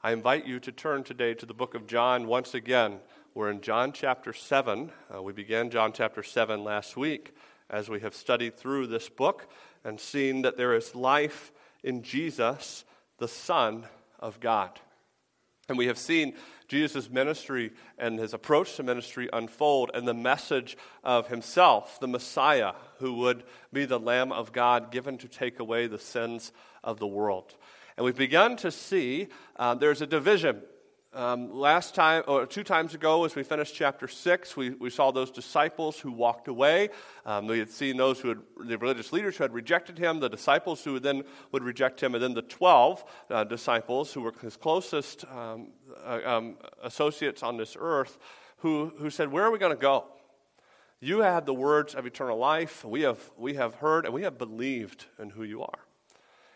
I invite you to turn today to the book of John once again. We're in John chapter 7. Uh, we began John chapter 7 last week as we have studied through this book and seen that there is life in Jesus, the Son of God. And we have seen Jesus' ministry and his approach to ministry unfold and the message of himself, the Messiah, who would be the Lamb of God given to take away the sins of the world. And we've begun to see uh, there's a division. Um, last time, or two times ago, as we finished chapter 6, we, we saw those disciples who walked away. Um, we had seen those who had, the religious leaders who had rejected him, the disciples who then would reject him, and then the 12 uh, disciples who were his closest um, uh, um, associates on this earth who, who said, Where are we going to go? You have the words of eternal life. We have, we have heard and we have believed in who you are.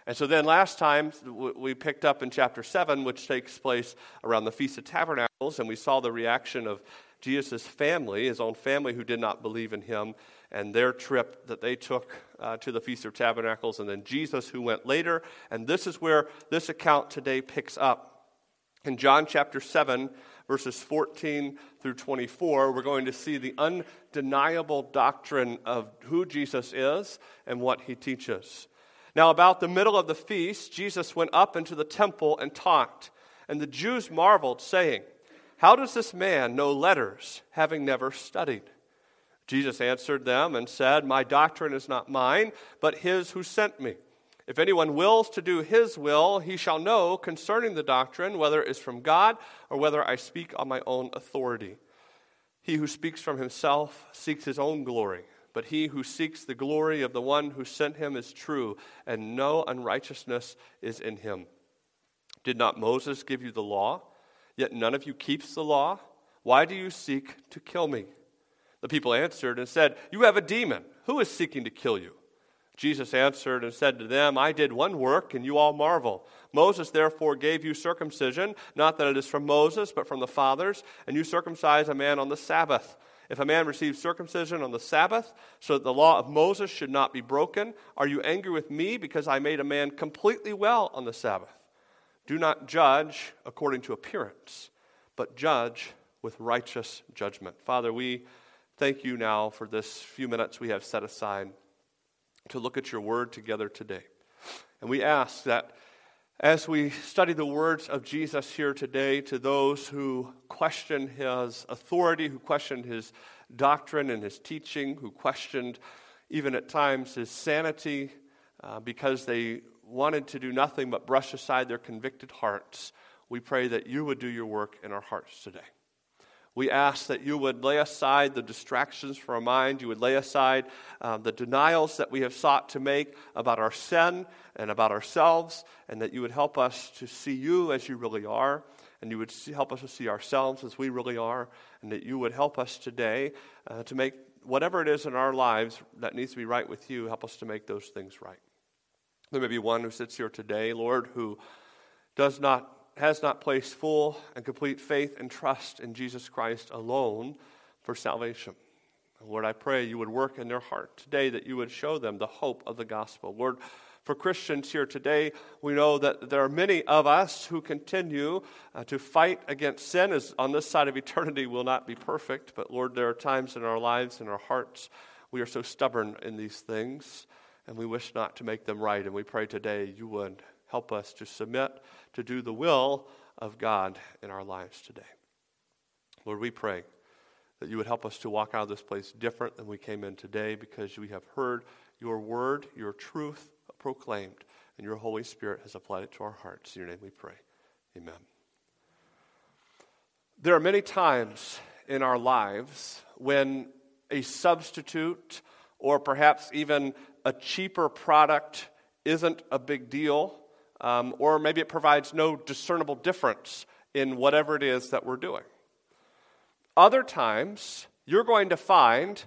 And so then last time we picked up in chapter 7, which takes place around the Feast of Tabernacles, and we saw the reaction of Jesus' family, his own family who did not believe in him, and their trip that they took uh, to the Feast of Tabernacles, and then Jesus who went later. And this is where this account today picks up. In John chapter 7, verses 14 through 24, we're going to see the undeniable doctrine of who Jesus is and what he teaches. Now, about the middle of the feast, Jesus went up into the temple and taught. And the Jews marveled, saying, How does this man know letters, having never studied? Jesus answered them and said, My doctrine is not mine, but his who sent me. If anyone wills to do his will, he shall know concerning the doctrine whether it is from God or whether I speak on my own authority. He who speaks from himself seeks his own glory but he who seeks the glory of the one who sent him is true, and no unrighteousness is in him. Did not Moses give you the law? Yet none of you keeps the law? Why do you seek to kill me? The people answered and said, You have a demon. Who is seeking to kill you? Jesus answered and said to them, I did one work, and you all marvel. Moses therefore gave you circumcision, not that it is from Moses, but from the fathers, and you circumcise a man on the Sabbath. If a man receives circumcision on the Sabbath, so that the law of Moses should not be broken, are you angry with me because I made a man completely well on the Sabbath? Do not judge according to appearance, but judge with righteous judgment. Father, we thank you now for this few minutes we have set aside to look at your word together today. And we ask that as we study the words of Jesus here today to those who question his authority, who questioned his doctrine and his teaching, who questioned even at times his sanity uh, because they wanted to do nothing but brush aside their convicted hearts, we pray that you would do your work in our hearts today. We ask that you would lay aside the distractions from our mind. You would lay aside uh, the denials that we have sought to make about our sin and about ourselves, and that you would help us to see you as you really are, and you would see, help us to see ourselves as we really are, and that you would help us today uh, to make whatever it is in our lives that needs to be right with you, help us to make those things right. There may be one who sits here today, Lord, who does not has not placed full and complete faith and trust in Jesus Christ alone for salvation. Lord, I pray you would work in their heart today, that you would show them the hope of the gospel. Lord, for Christians here today, we know that there are many of us who continue uh, to fight against sin. As on this side of eternity, will not be perfect, but Lord, there are times in our lives, in our hearts, we are so stubborn in these things, and we wish not to make them right. And we pray today you would help us to submit to do the will of God in our lives today. Lord, we pray that you would help us to walk out of this place different than we came in today because we have heard your word, your truth proclaimed, and your Holy Spirit has applied it to our hearts. In your name we pray. Amen. There are many times in our lives when a substitute or perhaps even a cheaper product isn't a big deal um, or maybe it provides no discernible difference in whatever it is that we're doing. Other times, you're going to find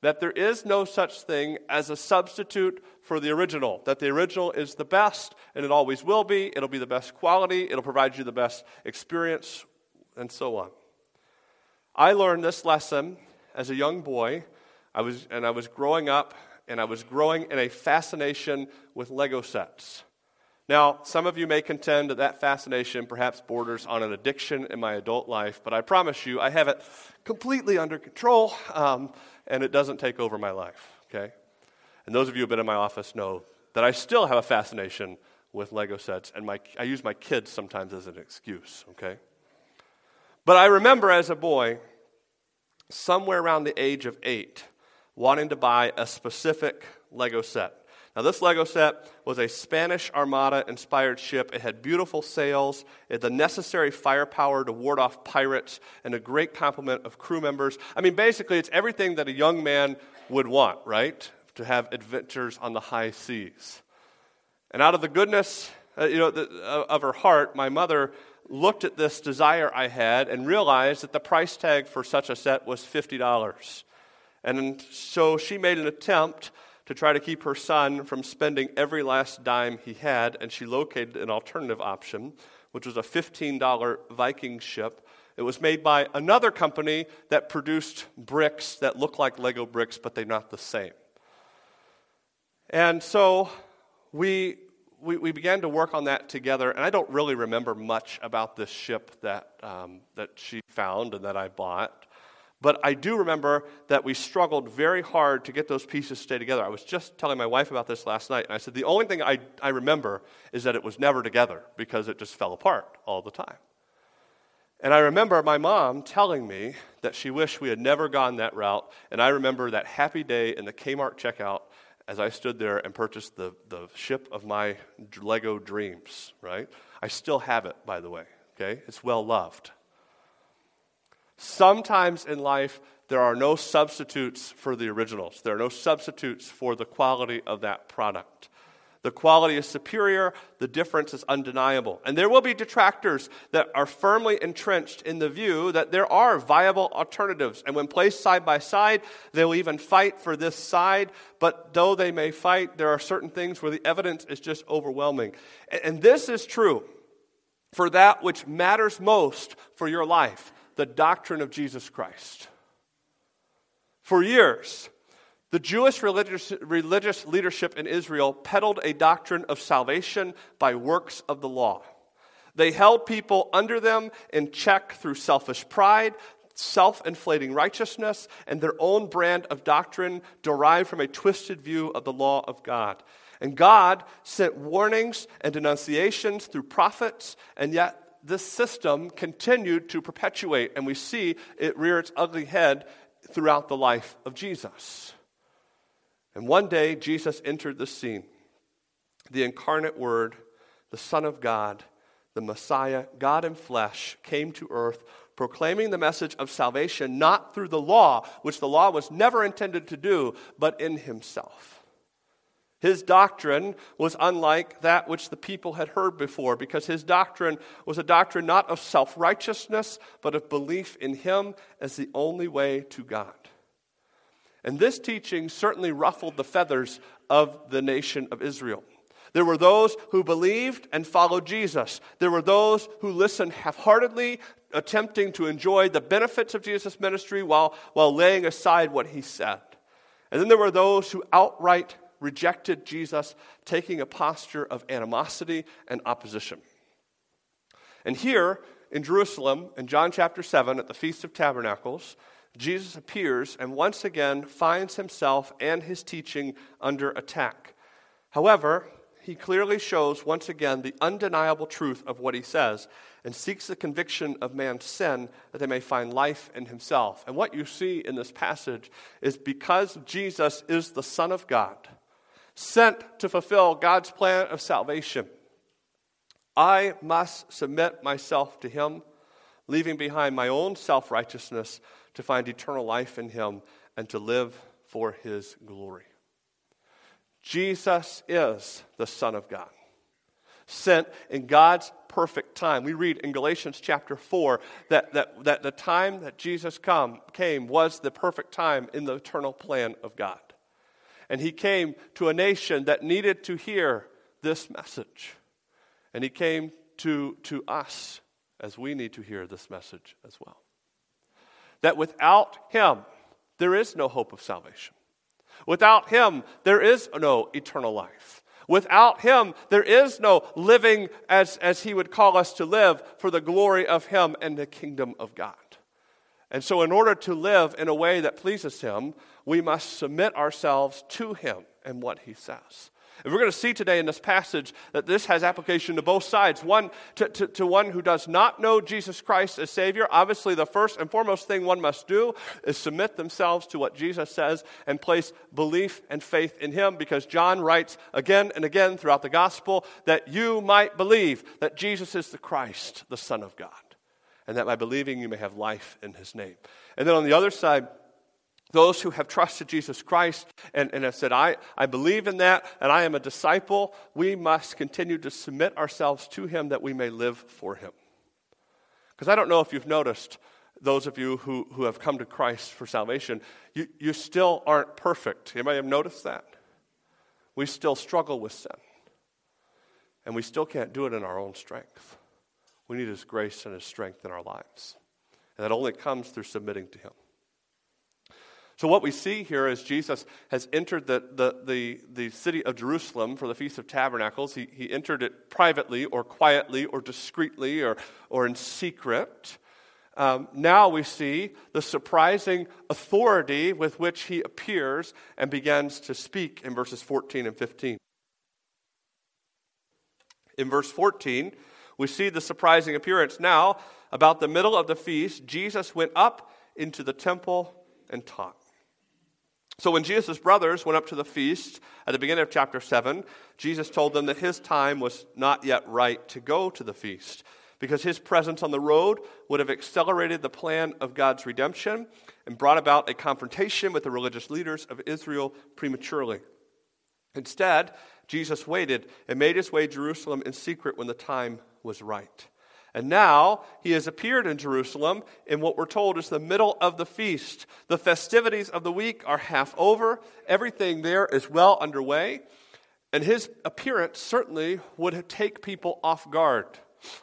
that there is no such thing as a substitute for the original, that the original is the best, and it always will be. It'll be the best quality, it'll provide you the best experience, and so on. I learned this lesson as a young boy, I was, and I was growing up, and I was growing in a fascination with Lego sets. Now, some of you may contend that that fascination perhaps borders on an addiction in my adult life, but I promise you I have it completely under control um, and it doesn't take over my life, okay? And those of you who have been in my office know that I still have a fascination with Lego sets, and my, I use my kids sometimes as an excuse, okay? But I remember as a boy, somewhere around the age of eight, wanting to buy a specific Lego set. Now, this Lego set was a Spanish Armada inspired ship. It had beautiful sails, it had the necessary firepower to ward off pirates, and a great complement of crew members. I mean, basically, it's everything that a young man would want, right? To have adventures on the high seas. And out of the goodness uh, you know, the, uh, of her heart, my mother looked at this desire I had and realized that the price tag for such a set was $50. And so she made an attempt to try to keep her son from spending every last dime he had, and she located an alternative option, which was a $15 Viking ship. It was made by another company that produced bricks that look like Lego bricks, but they're not the same. And so we, we, we, began to work on that together, and I don't really remember much about this ship that, um, that she found and that I bought. But I do remember that we struggled very hard to get those pieces to stay together. I was just telling my wife about this last night, and I said, The only thing I, I remember is that it was never together because it just fell apart all the time. And I remember my mom telling me that she wished we had never gone that route. And I remember that happy day in the Kmart checkout as I stood there and purchased the, the ship of my Lego dreams, right? I still have it, by the way, okay? It's well loved. Sometimes in life, there are no substitutes for the originals. There are no substitutes for the quality of that product. The quality is superior, the difference is undeniable. And there will be detractors that are firmly entrenched in the view that there are viable alternatives. And when placed side by side, they will even fight for this side. But though they may fight, there are certain things where the evidence is just overwhelming. And this is true for that which matters most for your life the doctrine of Jesus Christ. For years, the Jewish religious, religious leadership in Israel peddled a doctrine of salvation by works of the law. They held people under them in check through selfish pride, self inflating righteousness, and their own brand of doctrine derived from a twisted view of the law of God. And God sent warnings and denunciations through prophets, and yet this system continued to perpetuate, and we see it rear its ugly head throughout the life of Jesus. And one day, Jesus entered the scene. The incarnate Word, the Son of God, the Messiah, God in flesh, came to earth proclaiming the message of salvation not through the law, which the law was never intended to do, but in himself. His doctrine was unlike that which the people had heard before because his doctrine was a doctrine not of self righteousness, but of belief in him as the only way to God. And this teaching certainly ruffled the feathers of the nation of Israel. There were those who believed and followed Jesus. There were those who listened half heartedly, attempting to enjoy the benefits of Jesus' ministry while, while laying aside what he said. And then there were those who outright rejected Jesus, taking a posture of animosity and opposition. And here in Jerusalem, in John chapter 7, at the Feast of Tabernacles, Jesus appears and once again finds himself and his teaching under attack. However, he clearly shows once again the undeniable truth of what he says and seeks the conviction of man's sin that they may find life in himself. And what you see in this passage is because Jesus is the Son of God, sent to fulfill God's plan of salvation. I must submit myself to Him, leaving behind my own self righteousness to find eternal life in Him and to live for His glory. Jesus is the Son of God, sent in God's perfect time. We read in Galatians chapter 4 that, that, that the time that Jesus come, came was the perfect time in the eternal plan of God. And he came to a nation that needed to hear this message. And he came to, to us as we need to hear this message as well. That without him, there is no hope of salvation. Without him, there is no eternal life. Without Him, there is no living as, as He would call us to live for the glory of Him and the kingdom of God. And so, in order to live in a way that pleases Him, we must submit ourselves to Him and what He says. And we're going to see today in this passage that this has application to both sides. One, to, to, to, one who does not know Jesus Christ as Savior. Obviously, the first and foremost thing one must do is submit themselves to what Jesus says and place belief and faith in Him because John writes again and again throughout the gospel that you might believe that Jesus is the Christ, the Son of God, and that by believing you may have life in His name. And then on the other side, those who have trusted Jesus Christ and, and have said, I, I believe in that and I am a disciple, we must continue to submit ourselves to Him that we may live for Him. Because I don't know if you've noticed, those of you who, who have come to Christ for salvation, you, you still aren't perfect. Anybody have noticed that? We still struggle with sin. And we still can't do it in our own strength. We need His grace and His strength in our lives. And that only comes through submitting to Him. So, what we see here is Jesus has entered the, the, the, the, city of Jerusalem for the Feast of Tabernacles. He, he entered it privately or quietly or discreetly or, or in secret. Um, now we see the surprising authority with which he appears and begins to speak in verses 14 and 15. In verse 14, we see the surprising appearance. Now, about the middle of the feast, Jesus went up into the temple and taught. So when Jesus' brothers went up to the feast at the beginning of chapter 7, Jesus told them that his time was not yet right to go to the feast because his presence on the road would have accelerated the plan of God's redemption and brought about a confrontation with the religious leaders of Israel prematurely. Instead, Jesus waited and made his way to Jerusalem in secret when the time was right. And now he has appeared in Jerusalem in what we're told is the middle of the feast. The festivities of the week are half over, everything there is well underway, and his appearance certainly would take people off guard.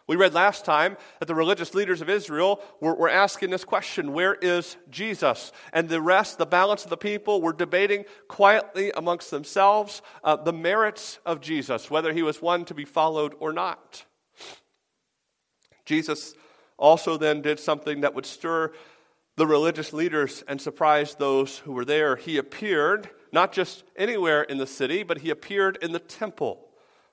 We read last time that the religious leaders of Israel were, were, asking this question Where is Jesus? And the rest, the balance of the people, were debating quietly amongst themselves uh, the merits of Jesus, whether he was one to be followed or not. Jesus also then did something that would stir the religious leaders and surprise those who were there. He appeared not just anywhere in the city, but he appeared in the temple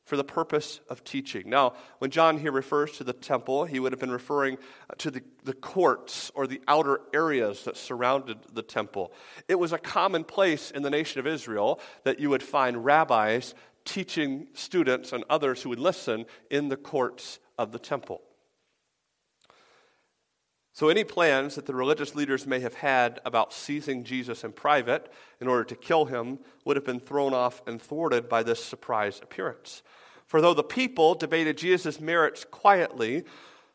for the purpose of teaching. Now, when John here refers to the temple, he would have been referring to the, the courts or the outer areas that surrounded the temple. It was a common place in the nation of Israel that you would find rabbis teaching students and others who would listen in the courts of the temple. So, any plans that the religious leaders may have had about seizing Jesus in private in order to kill him would have been thrown off and thwarted by this surprise appearance. For though the people debated Jesus' merits quietly,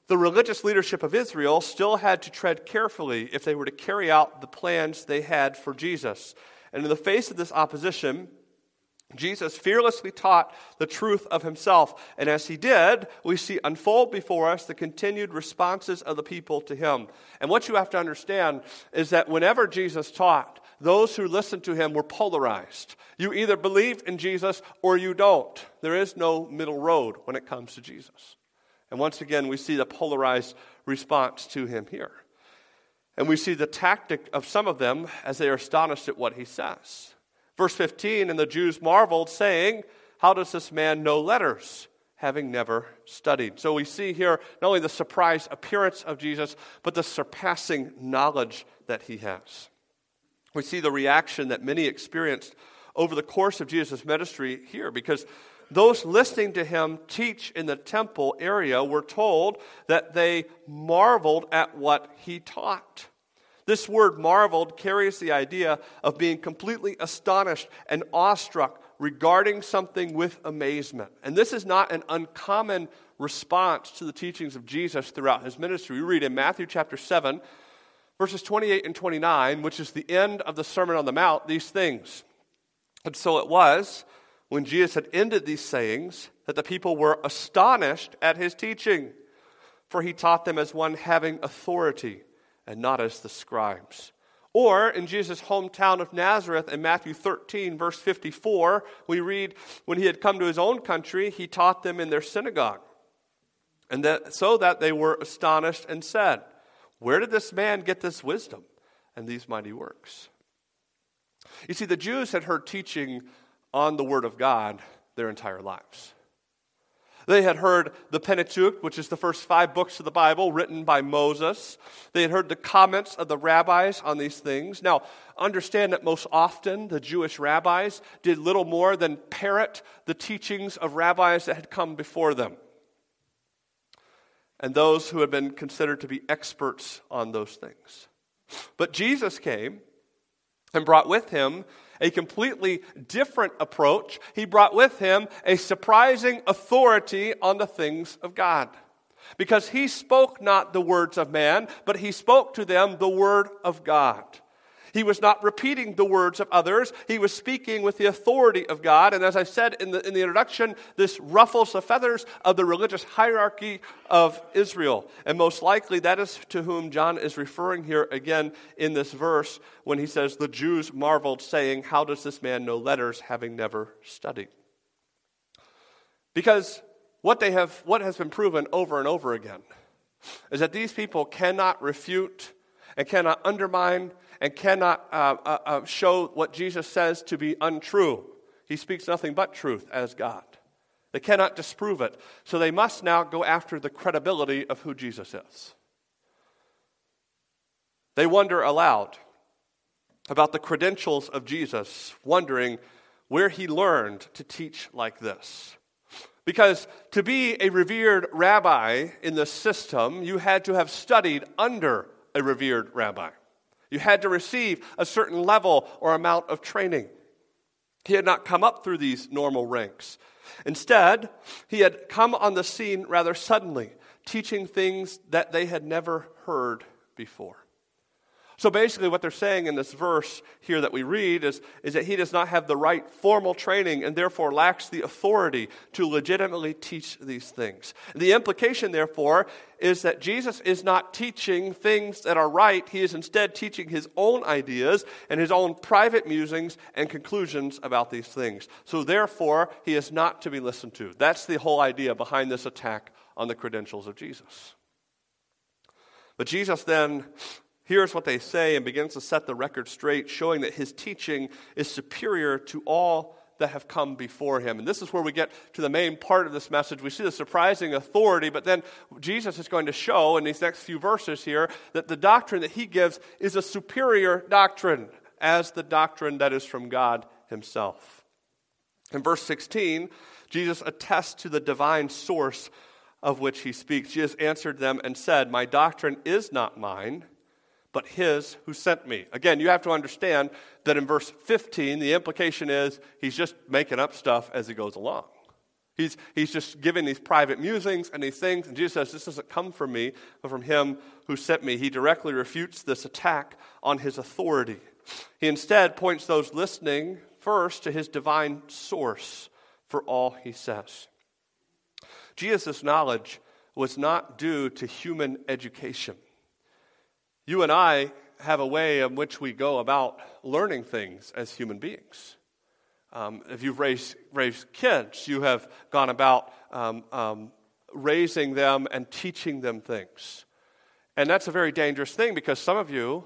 the religious leadership of Israel still had to tread carefully if they were to carry out the plans they had for Jesus. And in the face of this opposition, Jesus fearlessly taught the truth of himself, and as he did, we see unfold before us the continued responses of the people to him. And what you have to understand is that whenever Jesus taught, those who listened to him were polarized. You either believe in Jesus or you don't. There is no middle road when it comes to Jesus. And once again, we see the polarized response to him here. And we see the tactic of some of them as they are astonished at what he says. Verse 15, and the Jews marveled, saying, How does this man know letters, having never studied? So we see here not only the surprise appearance of Jesus, but the surpassing knowledge that he has. We see the reaction that many experienced over the course of Jesus' ministry here, because those listening to him teach in the temple area were told that they marveled at what he taught. This word marveled carries the idea of being completely astonished and awestruck regarding something with amazement. And this is not an uncommon response to the teachings of Jesus throughout his ministry. We read in Matthew chapter 7, verses 28 and 29, which is the end of the Sermon on the Mount, these things. And so it was when Jesus had ended these sayings that the people were astonished at his teaching, for he taught them as one having authority and not as the scribes. Or in Jesus' hometown of Nazareth in Matthew 13, verse 54, we read, When he had come to his own country, he taught them in their synagogue. And that, so that they were astonished and said, Where did this man get this wisdom and these mighty works? You see, the Jews had heard teaching on the Word of God their entire lives. They had heard the Pentateuch, which is the first five books of the Bible written by Moses. They had heard the comments of the rabbis on these things. Now, understand that most often the Jewish rabbis did little more than parrot the teachings of rabbis that had come before them and those who had been considered to be experts on those things. But Jesus came and brought with him a completely different approach. He brought with him a surprising authority on the things of God. Because he spoke not the words of man, but he spoke to them the word of God. He was not repeating the words of others. He was speaking with the authority of God. And as I said in the, in the introduction, this ruffles the feathers of the religious hierarchy of Israel. And most likely that is to whom John is referring here again in this verse when he says, The Jews marveled, saying, How does this man know letters, having never studied? Because what, they have, what has been proven over and over again is that these people cannot refute and cannot undermine and cannot uh, uh, uh, show what Jesus says to be untrue. He speaks nothing but truth as God. They cannot disprove it. So they must now go after the credibility of who Jesus is. They wonder aloud about the credentials of Jesus, wondering where he learned to teach like this. Because to be a revered rabbi in the system, you had to have studied under a revered rabbi. You had to receive a certain level or amount of training. He had not come up through these normal ranks. Instead, he had come on the scene rather suddenly, teaching things that they had never heard before. So basically, what they're saying in this verse here that we read is, is that he does not have the right formal training and therefore lacks the authority to legitimately teach these things. The implication, therefore, is that Jesus is not teaching things that are right. He is instead teaching his own ideas and his own private musings and conclusions about these things. So therefore, he is not to be listened to. That's the whole idea behind this attack on the credentials of Jesus. But Jesus then hears what they say and begins to set the record straight, showing that his teaching is superior to all that have come before him. And this is where we get to the main part of this message. We see the surprising authority, but then Jesus is going to show in these next few verses here that the doctrine that he gives is a superior doctrine as the doctrine that is from God himself. In verse 16, Jesus attests to the divine source of which he speaks. Jesus answered them and said, My doctrine is not mine but his who sent me. Again, you have to understand that in verse 15, the implication is he's just making up stuff as he goes along. He's, he's just giving these private musings and these things, and Jesus says, This doesn't come from me, but from him who sent me. He directly refutes this attack on his authority. He instead points those listening first to his divine source for all he says. Jesus' knowledge was not due to human education. You and I have a way in which we go about learning things as human beings. Um, if you've raised, raised kids, you have gone about um, um, raising them and teaching them things. And that's a very dangerous thing because some of you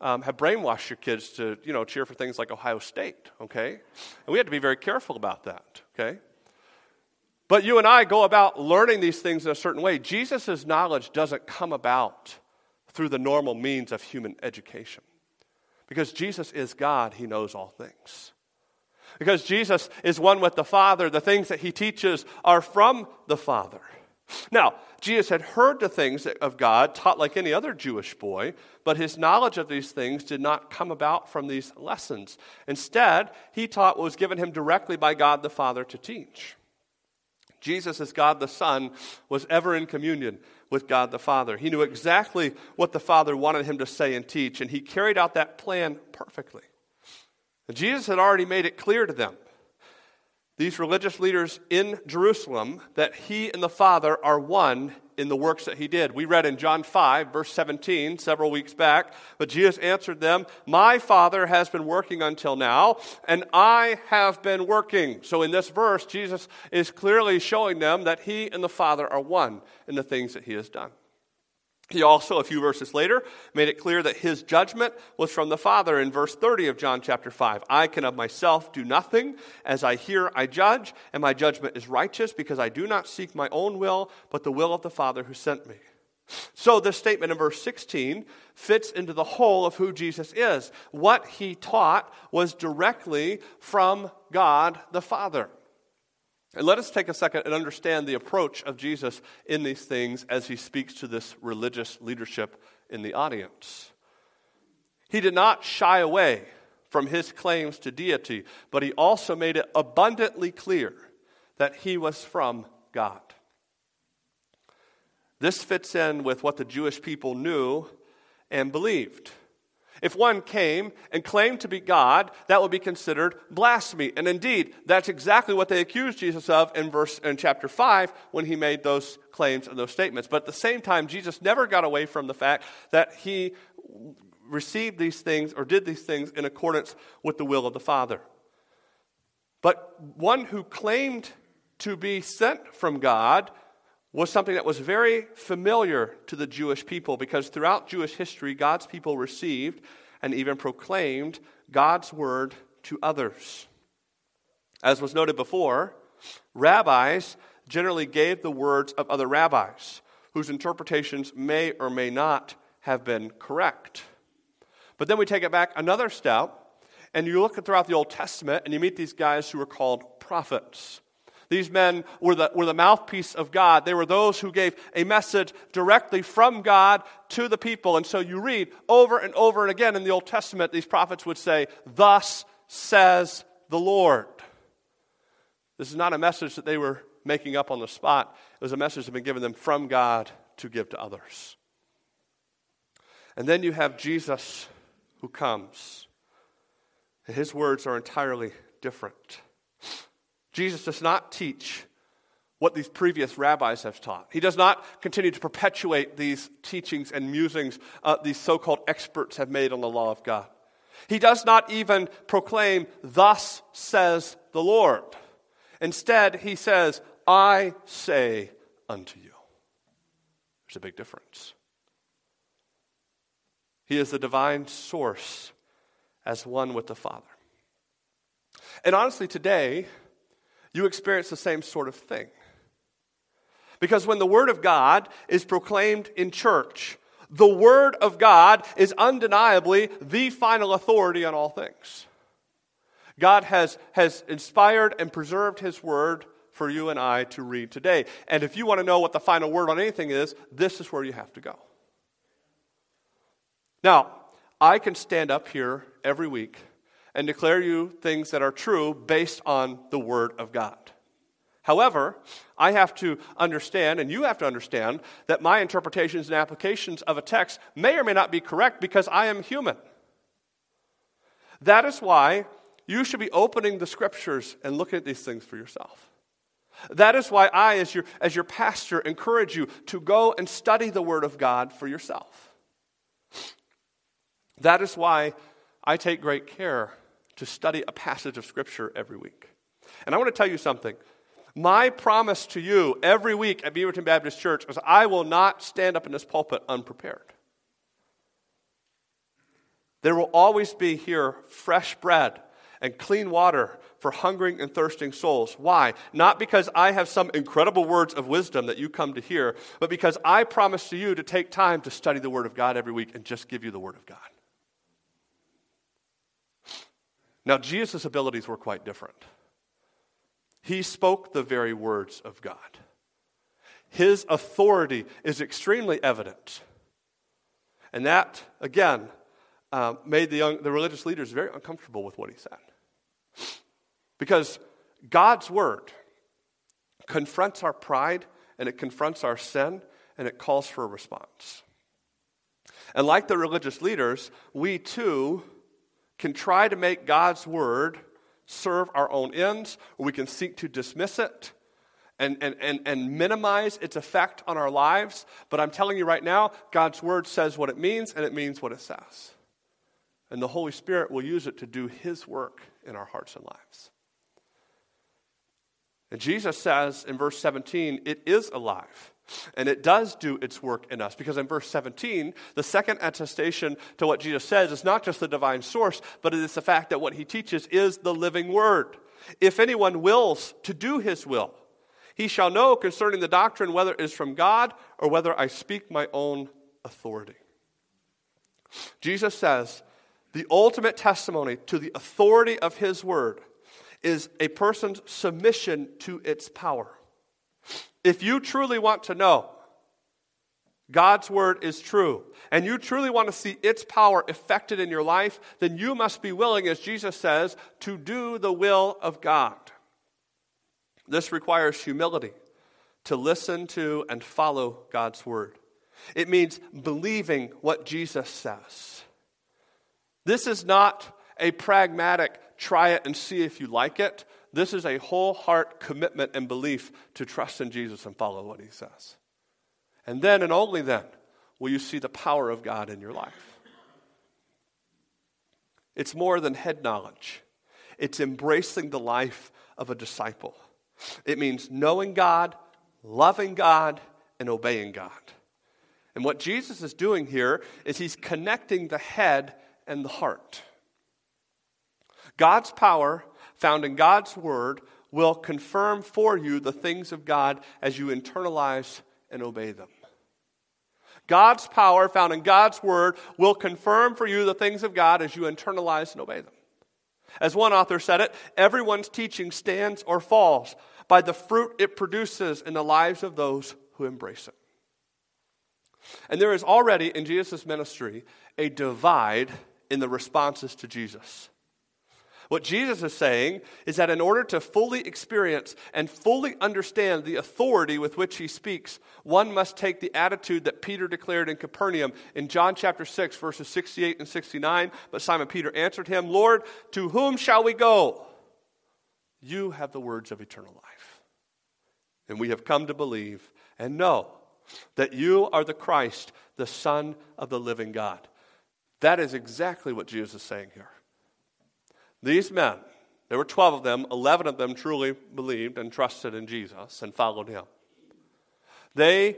um, have brainwashed your kids to, you know, cheer for things like Ohio State, okay? And we have to be very careful about that, okay? But you and I go about learning these things in a certain way. Jesus' knowledge doesn't come about through the normal means of human education. Because Jesus is God, he knows all things. Because Jesus is one with the Father, the things that he teaches are from the Father. Now, Jesus had heard the things of God, taught like any other Jewish boy, but his knowledge of these things did not come about from these lessons. Instead, he taught what was given him directly by God the Father to teach. Jesus, as God the Son, was ever in communion with God the Father. He knew exactly what the Father wanted him to say and teach, and he carried out that plan perfectly. And Jesus had already made it clear to them, these religious leaders in Jerusalem, that he and the Father are one in the works that he did. We read in John 5, verse 17, several weeks back, but Jesus answered them, My Father has been working until now, and I have been working. So in this verse, Jesus is clearly showing them that he and the Father are one in the things that he has done. He also, a few verses later, made it clear that his judgment was from the Father in verse 30 of John chapter 5. I can of myself do nothing. As I hear, I judge, and my judgment is righteous because I do not seek my own will, but the will of the Father who sent me. So, this statement in verse 16 fits into the whole of who Jesus is. What he taught was directly from God the Father. And let us take a second and understand the approach of Jesus in these things as he speaks to this religious leadership in the audience. He did not shy away from his claims to deity, but he also made it abundantly clear that he was from God. This fits in with what the Jewish people knew and believed. If one came and claimed to be God, that would be considered blasphemy. And indeed, that's exactly what they accused Jesus of in verse in chapter 5 when he made those claims and those statements. But at the same time, Jesus never got away from the fact that he received these things or did these things in accordance with the will of the Father. But one who claimed to be sent from God was something that was very familiar to the Jewish people because throughout Jewish history, God's people received and even proclaimed God's word to others. As was noted before, rabbis generally gave the words of other rabbis, whose interpretations may or may not have been correct. But then we take it back another step, and you look throughout the Old Testament and you meet these guys who are called prophets. These men were the, were the mouthpiece of God. They were those who gave a message directly from God to the people. And so you read over and over and again in the Old Testament, these prophets would say, Thus says the Lord. This is not a message that they were making up on the spot, it was a message that had been given them from God to give to others. And then you have Jesus who comes. And his words are entirely different. Jesus does not teach what these previous rabbis have taught. He does not continue to perpetuate these teachings and musings uh, these so called experts have made on the law of God. He does not even proclaim, Thus says the Lord. Instead, he says, I say unto you. There's a big difference. He is the divine source as one with the Father. And honestly, today, you experience the same sort of thing. Because when the Word of God is proclaimed in church, the Word of God is undeniably the final authority on all things. God has, has inspired and preserved His Word for you and I to read today. And if you want to know what the final word on anything is, this is where you have to go. Now, I can stand up here every week and declare you things that are true based on the Word of God. However, I have to understand, and you have to understand, that my interpretations and applications of a text may or may not be correct because I am human. That is why you should be opening the scriptures and looking at these things for yourself. That is why I, as your, as your pastor, encourage you to go and study the Word of God for yourself. That is why I take great care to study a passage of Scripture every week. And I want to tell you something. My promise to you every week at Beaverton Baptist Church is I will not stand up in this pulpit unprepared. There will always be here fresh bread and clean water for hungering and thirsting souls. Why? Not because I have some incredible words of wisdom that you come to hear, but because I promise to you to take time to study the Word of God every week and just give you the Word of God. Now, Jesus' abilities were quite different. He spoke the very words of God. His authority is extremely evident. And that, again, uh, made the, young, the religious leaders very uncomfortable with what he said. Because God's word confronts our pride and it confronts our sin and it calls for a response. And like the religious leaders, we too can try to make God's word serve our own ends, or we can seek to dismiss it and, and, and, and minimize its effect on our lives. But I'm telling you right now, God's word says what it means, and it means what it says. And the Holy Spirit will use it to do His work in our hearts and lives. And Jesus says in verse 17, it is alive. And it does do its work in us. Because in verse 17, the second attestation to what Jesus says is not just the divine source, but it is the fact that what he teaches is the living word. If anyone wills to do his will, he shall know concerning the doctrine whether it is from God or whether I speak my own authority. Jesus says the ultimate testimony to the authority of his word is a person's submission to its power. If you truly want to know God's word is true, and you truly want to see its power effected in your life, then you must be willing, as Jesus says, to do the will of God. This requires humility to listen to and follow God's word. It means believing what Jesus says. This is not a pragmatic try it and see if you like it. This is a whole heart commitment and belief to trust in Jesus and follow what he says. And then and only then will you see the power of God in your life. It's more than head knowledge, it's embracing the life of a disciple. It means knowing God, loving God, and obeying God. And what Jesus is doing here is he's connecting the head and the heart. God's power found in God's Word will confirm for you the things of God as you internalize and obey them. God's power found in God's Word will confirm for you the things of God as you internalize and obey them. As one author said it, everyone's teaching stands or falls by the fruit it produces in the lives of those who embrace it. And there is already in Jesus' ministry a divide in the responses to Jesus. What Jesus is saying is that in order to fully experience and fully understand the authority with which he speaks, one must take the attitude that Peter declared in Capernaum in John chapter 6, verses 68 and 69. But Simon Peter answered him, Lord, to whom shall we go? You have the words of eternal life. And we have come to believe and know that you are the Christ, the Son of the living God. That is exactly what Jesus is saying here. These men, there were 12 of them, 11 of them truly believed and trusted in Jesus and followed him. They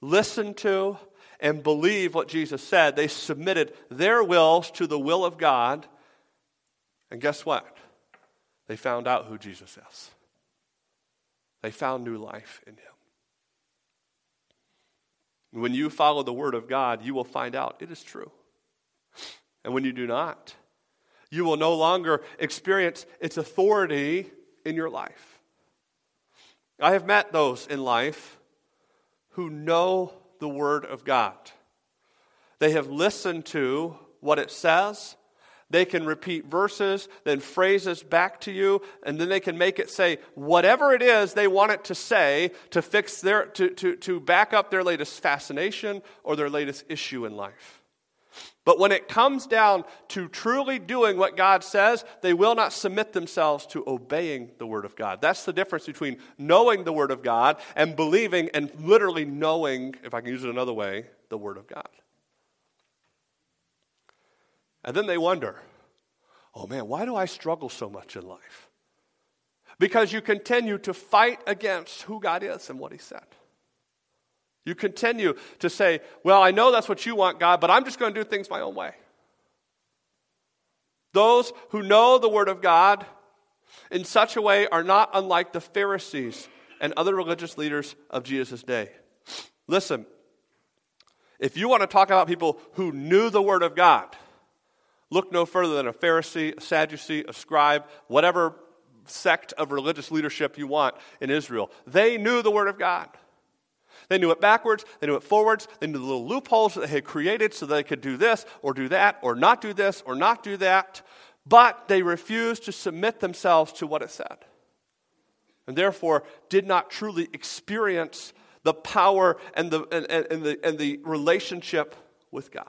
listened to and believed what Jesus said. They submitted their wills to the will of God. And guess what? They found out who Jesus is. They found new life in him. When you follow the word of God, you will find out it is true. And when you do not, you will no longer experience its authority in your life. I have met those in life who know the Word of God. They have listened to what it says. They can repeat verses, then phrases back to you, and then they can make it say whatever it is they want it to say to fix their to, to, to back up their latest fascination or their latest issue in life. But when it comes down to truly doing what God says, they will not submit themselves to obeying the Word of God. That's the difference between knowing the Word of God and believing and literally knowing, if I can use it another way, the Word of God. And then they wonder, oh man, why do I struggle so much in life? Because you continue to fight against who God is and what He said. You continue to say, Well, I know that's what you want, God, but I'm just going to do things my own way. Those who know the Word of God in such a way are not unlike the Pharisees and other religious leaders of Jesus' day. Listen, if you want to talk about people who knew the Word of God, look no further than a Pharisee, a Sadducee, a scribe, whatever sect of religious leadership you want in Israel. They knew the Word of God. They knew it backwards, they knew it forwards, they knew the little loopholes that they had created so they could do this or do that or not do this or not do that, but they refused to submit themselves to what it said. And therefore did not truly experience the power and the, and, and the, and the relationship with God.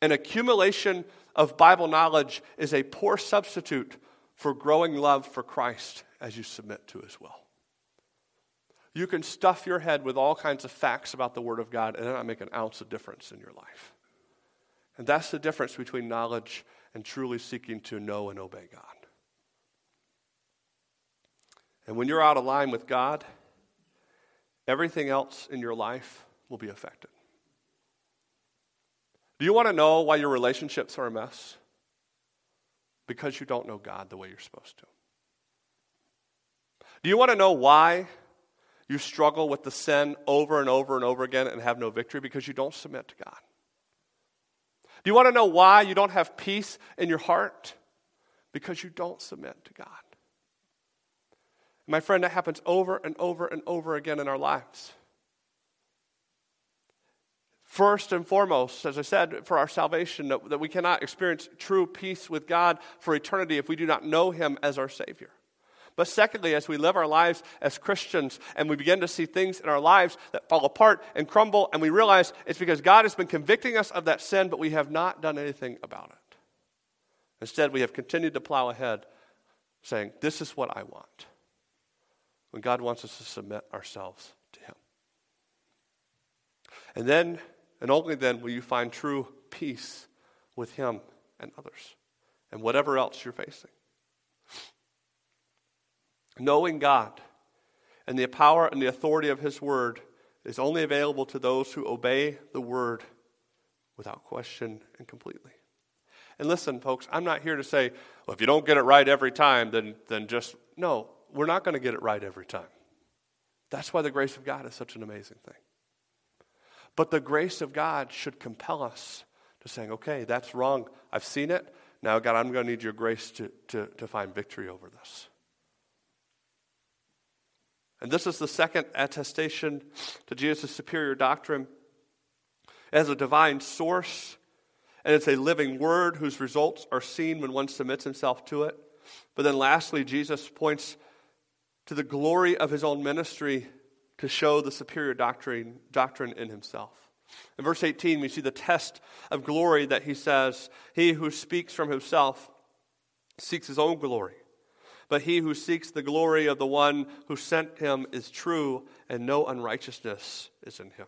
An accumulation of Bible knowledge is a poor substitute for growing love for Christ as you submit to his will. You can stuff your head with all kinds of facts about the Word of God and not make an ounce of difference in your life. And that's the difference between knowledge and truly seeking to know and obey God. And when you're out of line with God, everything else in your life will be affected. Do you want to know why your relationships are a mess? Because you don't know God the way you're supposed to. Do you want to know why you struggle with the sin over and over and over again and have no victory? Because you don't submit to God. Do you want to know why you don't have peace in your heart? Because you don't submit to God. My friend, that happens over and over and over again in our lives. First and foremost, as I said, for our salvation, that, we cannot experience true peace with God for eternity if we do not know Him as our Savior. But secondly, as we live our lives as Christians and we begin to see things in our lives that fall apart and crumble, and we realize it's because God has been convicting us of that sin, but we have not done anything about it. Instead, we have continued to plow ahead, saying, This is what I want. When God wants us to submit ourselves to Him. And then and only then will you find true peace with Him and others and whatever else you're facing. Knowing God and the power and the authority of His Word is only available to those who obey the Word without question and completely. And listen, folks, I'm not here to say, well, if you don't get it right every time, then, then just, no, we're not going to get it right every time. That's why the grace of God is such an amazing thing. But the grace of God should compel us to saying, okay, that's wrong. I've seen it. Now, God, I'm going to need your grace to, to, to find victory over this. And this is the second attestation to Jesus' superior doctrine as a divine source, and it's a living word whose results are seen when one submits himself to it. But then lastly, Jesus points to the glory of his own ministry to show the superior doctrine, doctrine in himself. In verse 18, we see the test of glory that he says, He who speaks from himself seeks his own glory. But he who seeks the glory of the one who sent him is true, and no unrighteousness is in him.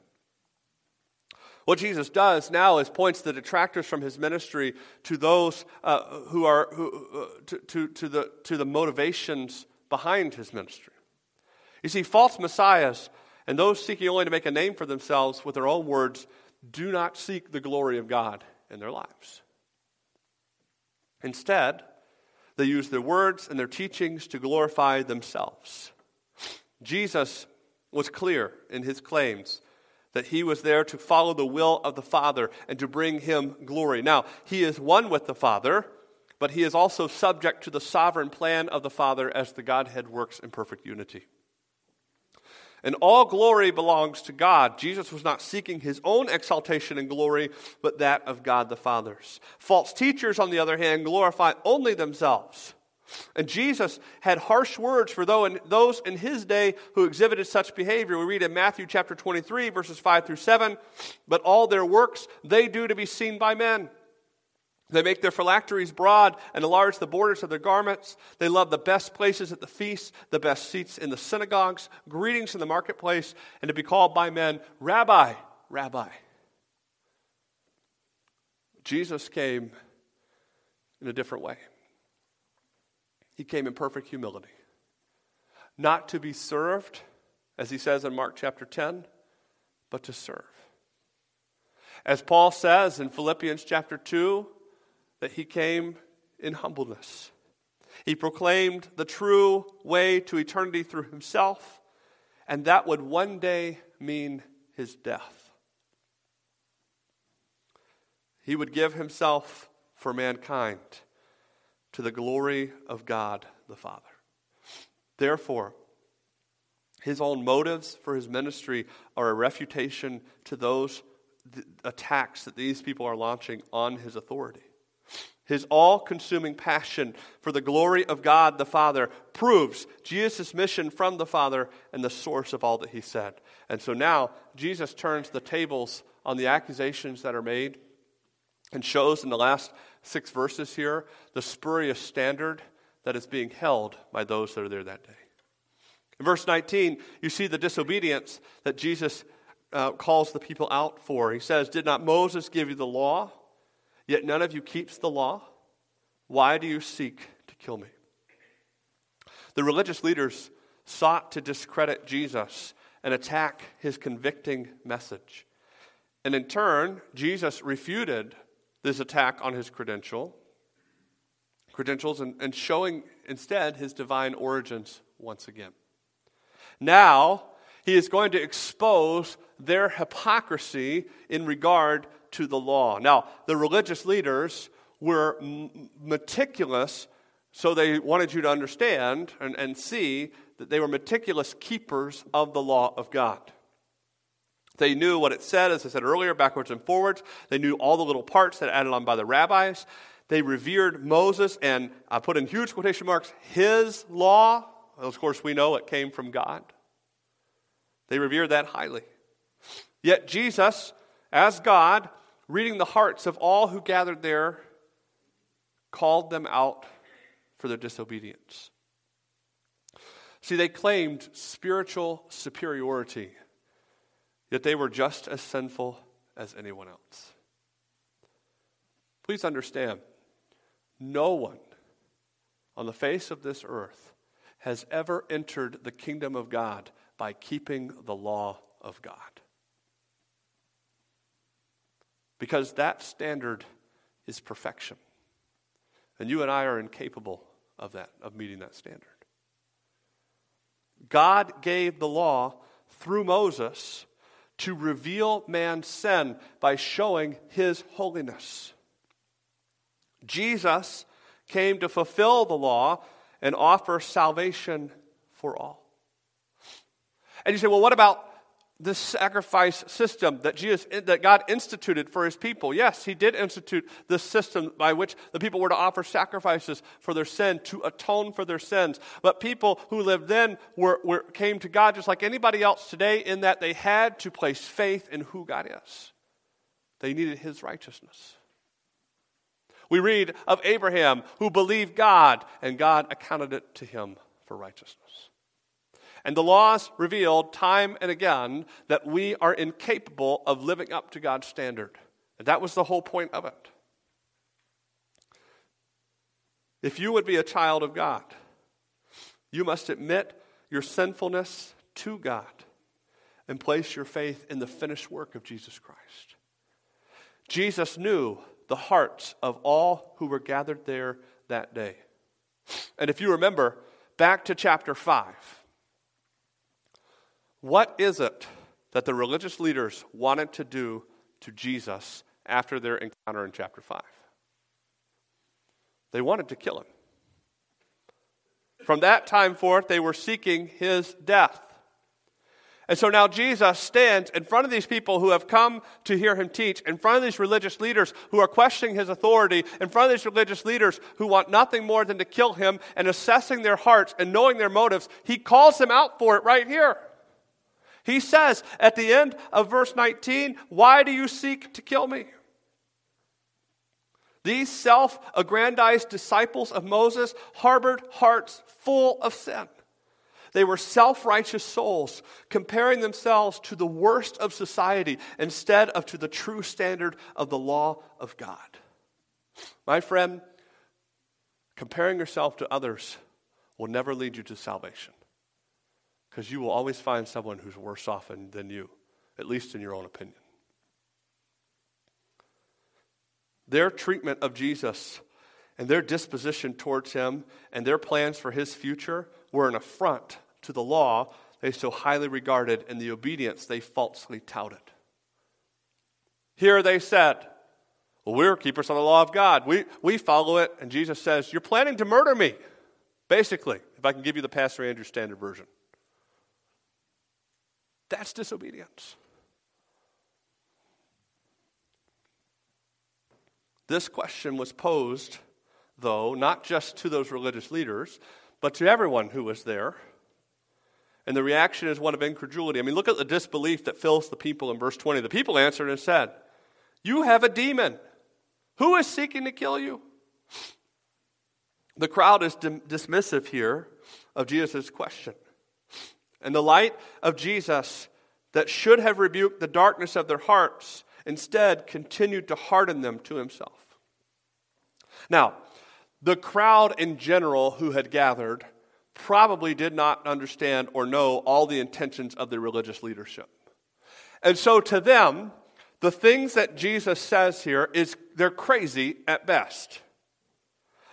What Jesus does now is points the detractors from his ministry to those uh, who are who, uh, to, to, to, the, to the motivations behind his ministry. You see, false messiahs and those seeking only to make a name for themselves with their own words do not seek the glory of God in their lives. Instead, they use their words and their teachings to glorify themselves. Jesus was clear in his claims that he was there to follow the will of the Father and to bring him glory. Now, he is one with the Father, but he is also subject to the sovereign plan of the Father as the Godhead works in perfect unity. And all glory belongs to God. Jesus was not seeking his own exaltation and glory, but that of God the Father's. False teachers, on the other hand, glorify only themselves. And Jesus had harsh words for those in his day who exhibited such behavior. We read in Matthew chapter 23, verses 5 through 7 But all their works they do to be seen by men. They make their phylacteries broad and enlarge the borders of their garments. They love the best places at the feasts, the best seats in the synagogues, greetings in the marketplace, and to be called by men, Rabbi, Rabbi. Jesus came in a different way. He came in perfect humility. Not to be served, as he says in Mark chapter 10, but to serve. As Paul says in Philippians chapter 2, that he came in humbleness. He proclaimed the true way to eternity through himself, and that would one day mean his death. He would give himself for mankind to the glory of God the Father. Therefore, his own motives for his ministry are a refutation to those attacks that these people are launching on his authority. His all consuming passion for the glory of God the Father proves Jesus' mission from the Father and the source of all that he said. And so now Jesus turns the tables on the accusations that are made and shows in the last six verses here the spurious standard that is being held by those that are there that day. In verse 19, you see the disobedience that Jesus uh, calls the people out for. He says, Did not Moses give you the law? Yet none of you keeps the law? Why do you seek to kill me? The religious leaders sought to discredit Jesus and attack his convicting message. And in turn, Jesus refuted this attack on his credential, credentials and, and showing instead his divine origins once again. Now, he is going to expose their hypocrisy in regard to the law. Now, the religious leaders were meticulous, so they wanted you to understand and, and see that they were meticulous keepers of the law of God. They knew what it said, as I said earlier, backwards and forwards. They knew all the little parts that added on by the rabbis. They revered Moses and I put in huge quotation marks, his law. Of course, we know it came from God. They revered that highly. Yet Jesus, as God, reading the hearts of all who gathered there, called them out for their disobedience. See, they claimed spiritual superiority, yet they were just as sinful as anyone else. Please understand, no one on the face of this earth has ever entered the kingdom of God by keeping the law of God. Because that standard is perfection. And you and I are incapable of that, of meeting that standard. God gave the law through Moses to reveal man's sin by showing his holiness. Jesus came to fulfill the law and offer salvation for all. And you say, well, what about this sacrifice system that Jesus that God instituted for his people. Yes, he did institute this system by which the people were to offer sacrifices for their sin to atone for their sins. But people who lived then were, were came to God just like anybody else today in that they had to place faith in who God is. They needed his righteousness. We read of Abraham who believed God and God accounted it to him for righteousness. And the laws revealed time and again that we are incapable of living up to God's standard. And that was the whole point of it. If you would be a child of God, you must admit your sinfulness to God and place your faith in the finished work of Jesus Christ. Jesus knew the hearts of all who were gathered there that day. And if you remember, back to chapter 5, what is it that the religious leaders wanted to do to Jesus after their encounter in chapter 5? They wanted to kill him. From that time forth, they were seeking his death. And so now Jesus stands in front of these people who have come to hear him teach, in front of these religious leaders who are questioning his authority, in front of these religious leaders who want nothing more than to kill him, and assessing their hearts and knowing their motives. He calls them out for it right here. He says at the end of verse 19, Why do you seek to kill me? These self aggrandized disciples of Moses harbored hearts full of sin. They were self righteous souls, comparing themselves to the worst of society instead of to the true standard of the law of God. My friend, comparing yourself to others will never lead you to salvation because you will always find someone who's worse off than you, at least in your own opinion. Their treatment of Jesus and their disposition towards him and their plans for his future were an affront to the law they so highly regarded and the obedience they falsely touted. Here they said, Well, we're keepers of the law of God. We, we follow it. And Jesus says, You're planning to murder me. Basically, if I can give you the Pastor Andrew Standard version. That's disobedience. This question was posed, though, not just to those religious leaders, but to everyone who was there. And the reaction is one of incredulity. I mean, look at the disbelief that fills the people in verse 20. The people answered and said, You have a demon. Who is seeking to kill you? The crowd is dismissive here of Jesus' question. And the light of Jesus that should have rebuked the darkness of their hearts instead continued to harden them to himself. Now, the crowd in general who had gathered probably did not understand or know all the intentions of the religious leadership. And so to them, the things that Jesus says here is they're crazy at best.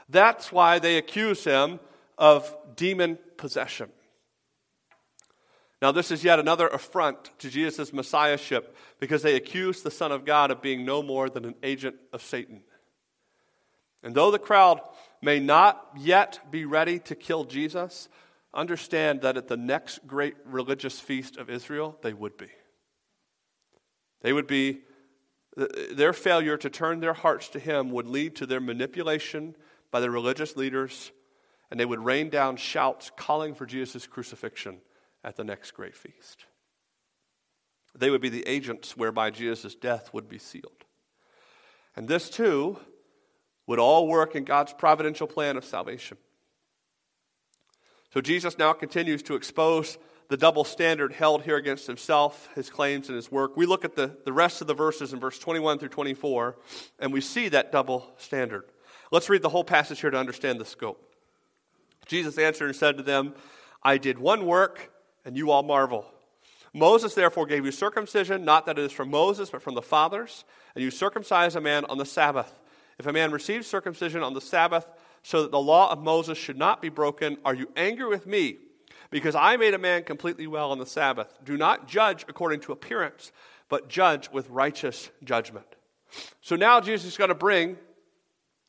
That's why they accuse him of demon possession. Now, this is yet another affront to Jesus' messiahship because they accuse the Son of God of being no more than an agent of Satan. And though the crowd may not yet be ready to kill Jesus, understand that at the next great religious feast of Israel, they would be. They would be, their failure to turn their hearts to Him would lead to their manipulation by the religious leaders, and they would rain down shouts calling for Jesus' crucifixion at the next great feast. They would be the agents whereby Jesus' death would be sealed. And this, too, would all work in God's providential plan of salvation. So Jesus now continues to expose the double standard held here against himself, his claims, and his work. We look at the, the rest of the verses in verse 21 through 24, and we see that double standard. Let's read the whole passage here to understand the scope. Jesus answered and said to them, I did one work, and you all marvel. Moses therefore gave you circumcision, not that it is from Moses, but from the fathers, and you circumcise a man on the Sabbath. If a man receives circumcision on the Sabbath, so that the law of Moses should not be broken, are you angry with me? Because I made a man completely well on the Sabbath. Do not judge according to appearance, but judge with righteous judgment. So now Jesus is going to bring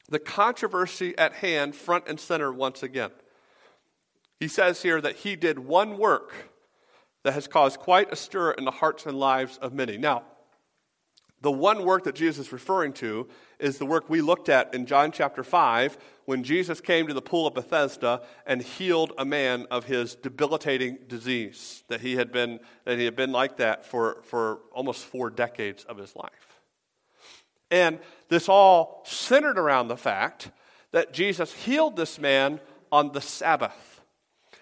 the controversy at hand front and center once again. He says here that he did one work that has caused quite a stir in the hearts and lives of many. Now, the one work that Jesus is referring to is the work we looked at in John chapter 5 when Jesus came to the pool of Bethesda and healed a man of his debilitating disease, that he had been, that he had been like that for, for almost four decades of his life. And this all centered around the fact that Jesus healed this man on the Sabbath.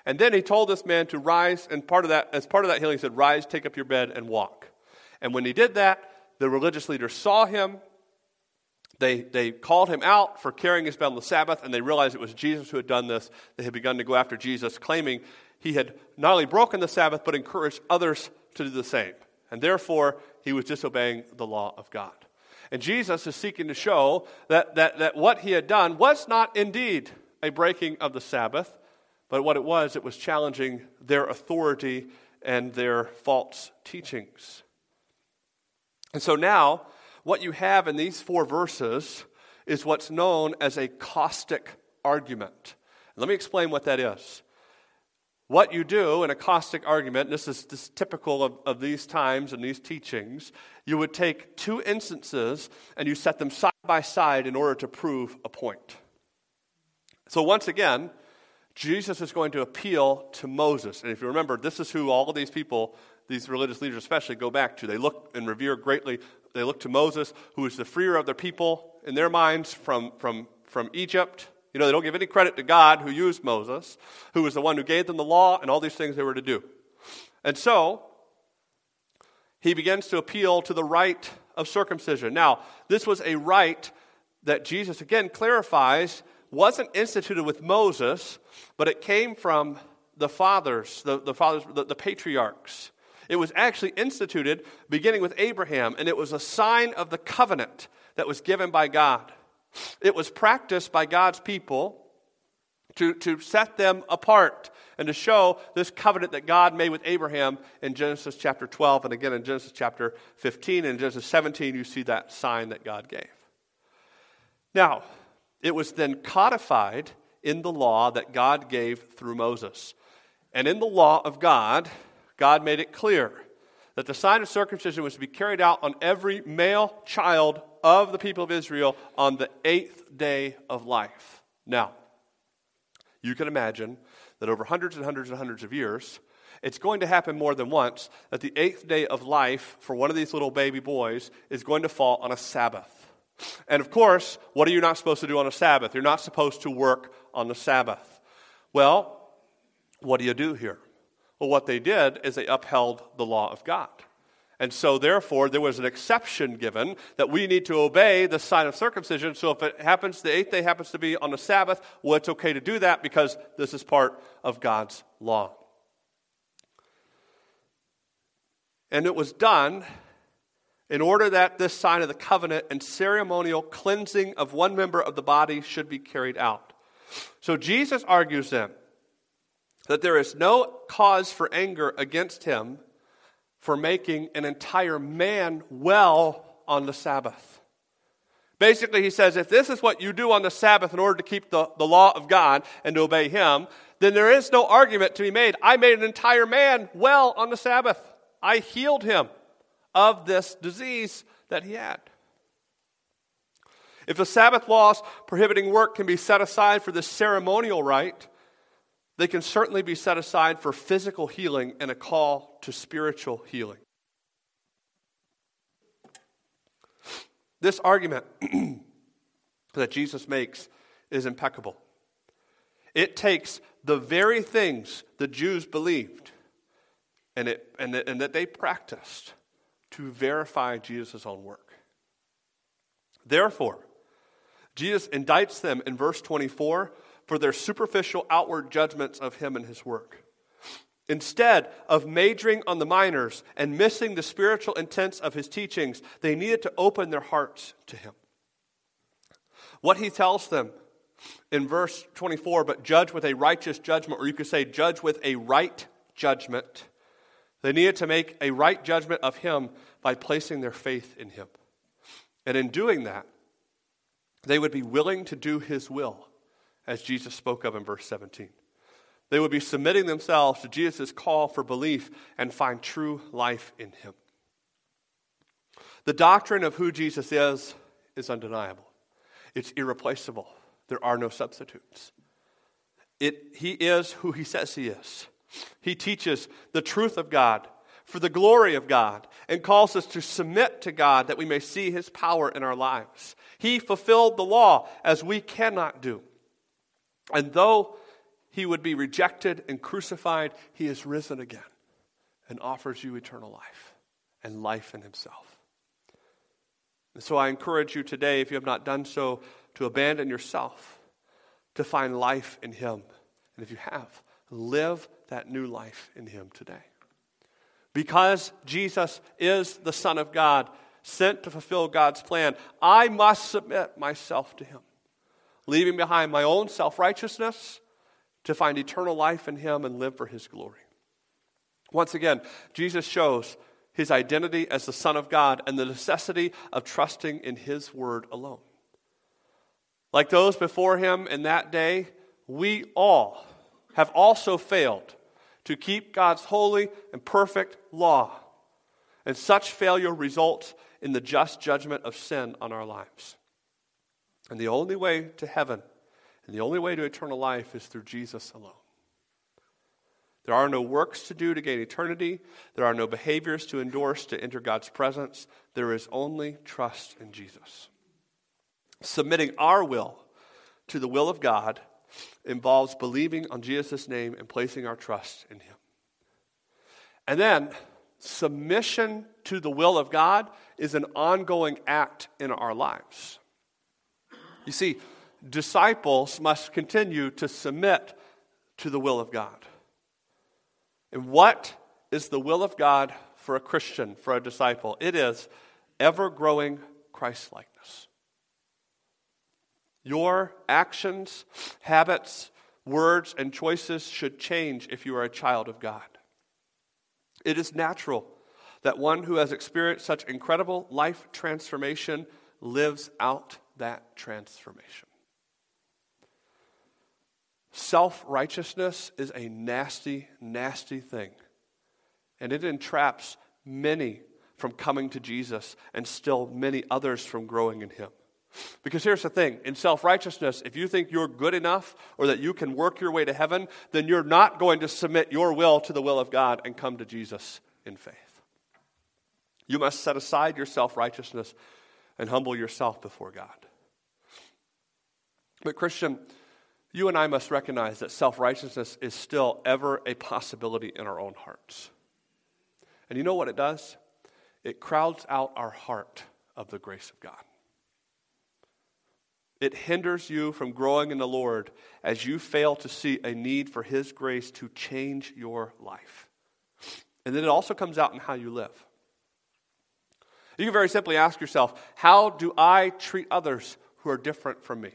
And then he told this man to rise, and part of that, as part of that healing, he said, Rise, take up your bed, and walk. And when he did that, the religious leaders saw him. They, they called him out for carrying his bed on the Sabbath, and they realized it was Jesus who had done this. They had begun to go after Jesus, claiming he had not only broken the Sabbath, but encouraged others to do the same. And therefore, he was disobeying the law of God. And Jesus is seeking to show that, that, that what he had done was not indeed a breaking of the Sabbath, but what it was, it was challenging their authority and their false teachings. And so now, what you have in these four verses is what's known as a caustic argument. Let me explain what that is. What you do in a caustic argument, this is, this is typical of, of these times and these teachings, you would take two instances and you set them side by side in order to prove a point. So, once again, Jesus is going to appeal to Moses. And if you remember, this is who all of these people these religious leaders especially go back to. They look and revere greatly. They look to Moses, who is the freer of their people in their minds from, from, from Egypt. You know, they don't give any credit to God who used Moses, who was the one who gave them the law and all these things they were to do. And so, he begins to appeal to the rite of circumcision. Now, this was a rite that Jesus again clarifies wasn't instituted with Moses, but it came from the fathers, the, the fathers, the, the patriarchs. It was actually instituted beginning with Abraham, and it was a sign of the covenant that was given by God. It was practiced by God's people to, to set them apart and to show this covenant that God made with Abraham in Genesis chapter 12, and again in Genesis chapter 15. And Genesis 17, you see that sign that God gave. Now, it was then codified in the law that God gave through Moses. And in the law of God, God made it clear that the sign of circumcision was to be carried out on every male child of the people of Israel on the eighth day of life. Now, you can imagine that over hundreds and hundreds and hundreds of years, it's going to happen more than once that the eighth day of life for one of these little baby boys is going to fall on a Sabbath. And of course, what are you not supposed to do on a Sabbath? You're not supposed to work on the Sabbath. Well, what do you do here? Well, what they did is they upheld the law of God. And so, therefore, there was an exception given that we need to obey the sign of circumcision. So, if it happens, the eighth day happens to be on the Sabbath, well, it's okay to do that because this is part of God's law. And it was done in order that this sign of the covenant and ceremonial cleansing of one member of the body should be carried out. So, Jesus argues then that there is no cause for anger against him for making an entire man well on the Sabbath. Basically, he says if this is what you do on the Sabbath in order to keep the, the law of God and to obey Him, then there is no argument to be made. I made an entire man well on the Sabbath. I healed him of this disease that he had. If the Sabbath laws prohibiting work can be set aside for this ceremonial rite, they can certainly be set aside for physical healing and a call to spiritual healing. This argument that Jesus makes is impeccable. It takes the very things the Jews believed and, it, and, and that they practiced to verify Jesus' own work. Therefore, Jesus indicts them in verse 24 for their superficial outward judgments of him and his work. Instead of majoring on the minors and missing the spiritual intents of his teachings, they needed to open their hearts to him. What he tells them in verse 24, but judge with a righteous judgment, or you could say judge with a right judgment. They needed to make a right judgment of him by placing their faith in him. And in doing that, they would be willing to do his will as Jesus spoke of in verse 17. They would be submitting themselves to Jesus' call for belief and find true life in him. The doctrine of who Jesus is is undeniable. It's irreplaceable. There are no substitutes. It, he is who he says he is. He teaches the truth of God for the glory of God and calls us to submit to God that we may see his power in our lives. He fulfilled the law as we cannot do. And though he would be rejected and crucified, he is risen again and offers you eternal life and life in himself. And so I encourage you today, if you have not done so, to abandon yourself, to find life in him. And if you have, live that new life in him today. Because Jesus is the Son of God, sent to fulfill God's plan, I must submit myself to him leaving behind my own self righteousness to find eternal life in Him and live for His glory. Once again, Jesus shows His identity as the Son of God and the necessity of trusting in His word alone. Like those before Him in that day, we all have also failed to keep God's holy and perfect law. And such failure results in the just judgment of sin on our lives. And the only way to heaven and the only way to eternal life is through Jesus alone. There are no works to do to gain eternity. There are no behaviors to endorse to enter God's presence. There is only trust in Jesus. Submitting our will to the will of God involves believing on Jesus' name and placing our trust in Him. And then, submission to the will of God is an ongoing act in our lives. You see, disciples must continue to submit to the will of God. And what is the will of God for a Christian, for a disciple? It is ever growing Christ likeness. Your actions, habits, words, and choices should change if you are a child of God. It is natural that one who has experienced such incredible life transformation lives out that transformation. Self righteousness is a nasty, nasty thing. And it entraps many from coming to Jesus and still many others from growing in Him. Because here's the thing in self righteousness, if you think you're good enough or that you can work your way to heaven, then you're not going to submit your will to the will of God and come to Jesus in faith. You must set aside your self righteousness and humble yourself before God. But, Christian, you and I must recognize that self righteousness is still ever a possibility in our own hearts. And you know what it does? It crowds out our heart of the grace of God. It hinders you from growing in the Lord as you fail to see a need for His grace to change your life. And then it also comes out in how you live. You can very simply ask yourself how do I treat others who are different from me?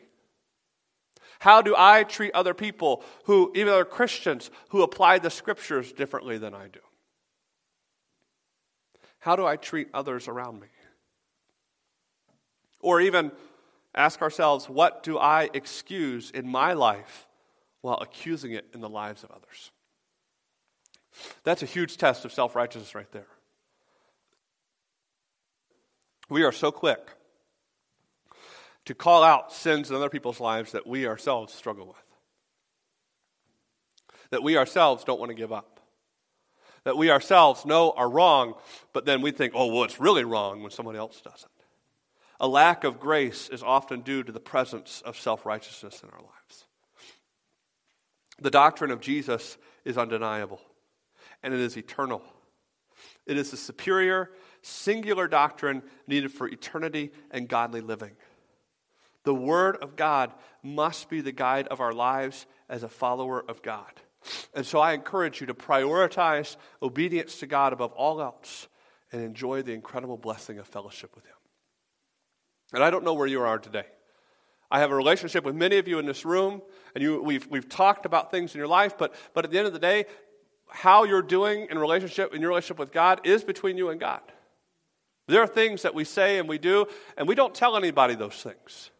How do I treat other people who, even other Christians, who apply the scriptures differently than I do? How do I treat others around me? Or even ask ourselves, what do I excuse in my life while accusing it in the lives of others? That's a huge test of self righteousness right there. We are so quick to call out sins in other people's lives that we ourselves struggle with, that we ourselves don't want to give up, that we ourselves know are wrong, but then we think, oh, well, it's really wrong when someone else doesn't. A lack of grace is often due to the presence of self righteousness in our lives. The doctrine of Jesus is undeniable, and it is eternal. It is the superior, singular doctrine needed for eternity and godly living. The Word of God must be the guide of our lives as a follower of God. And so I encourage you to prioritize obedience to God above all else and enjoy the incredible blessing of fellowship with Him. And I don't know where you are today. I have a relationship with many of you in this room, and you, we've, we've talked about things in your life, but, but at the end of the day, how you're doing in relationship in your relationship with God is between you and God. There are things that we say and we do, and we don't tell anybody those things.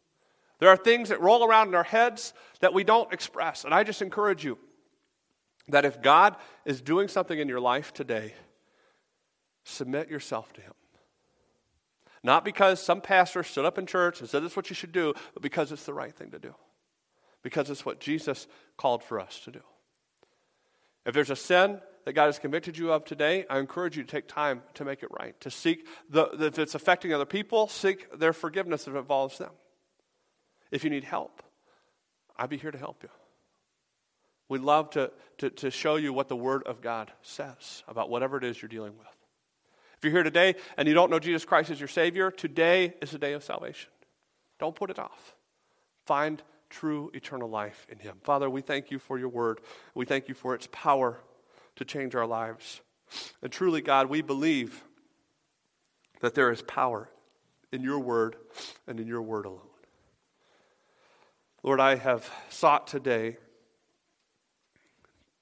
There are things that roll around in our heads that we don't express. And I just encourage you that if God is doing something in your life today, submit yourself to Him. Not because some pastor stood up in church and said this is what you should do, but because it's the right thing to do. Because it's what Jesus called for us to do. If there's a sin that God has convicted you of today, I encourage you to take time to make it right. To seek, the, if it's affecting other people, seek their forgiveness if it involves them. If you need help, I'd be here to help you. We'd love to, to, to show you what the Word of God says about whatever it is you're dealing with. If you're here today and you don't know Jesus Christ as your Savior, today is the day of salvation. Don't put it off. Find true eternal life in Him. Father, we thank you for your Word. We thank you for its power to change our lives. And truly, God, we believe that there is power in your Word and in your Word alone. Lord, I have sought today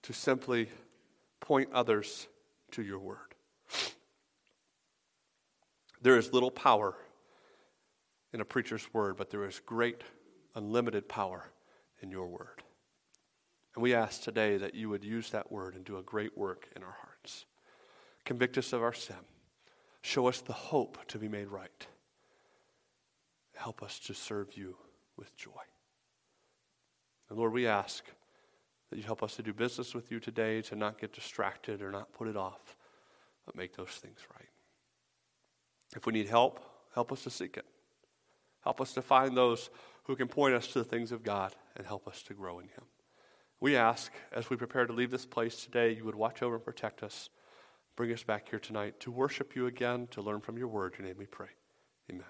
to simply point others to your Word. There is little power in a preacher's word, but there is great, unlimited power in your word. And we ask today that you would use that word and do a great work in our hearts. Convict us of our sin. Show us the hope to be made right. Help us to serve you with joy. And Lord, we ask that you help us to do business with you today, to not get distracted or not put it off, but make those things right. If we need help, help us to seek it. Help us to find those who can point us to the things of God and help us to grow in Him. We ask, as we prepare to leave this place today, you would watch over and protect us. Bring us back here tonight to worship you again, to learn from your word. Your name we pray. Amen.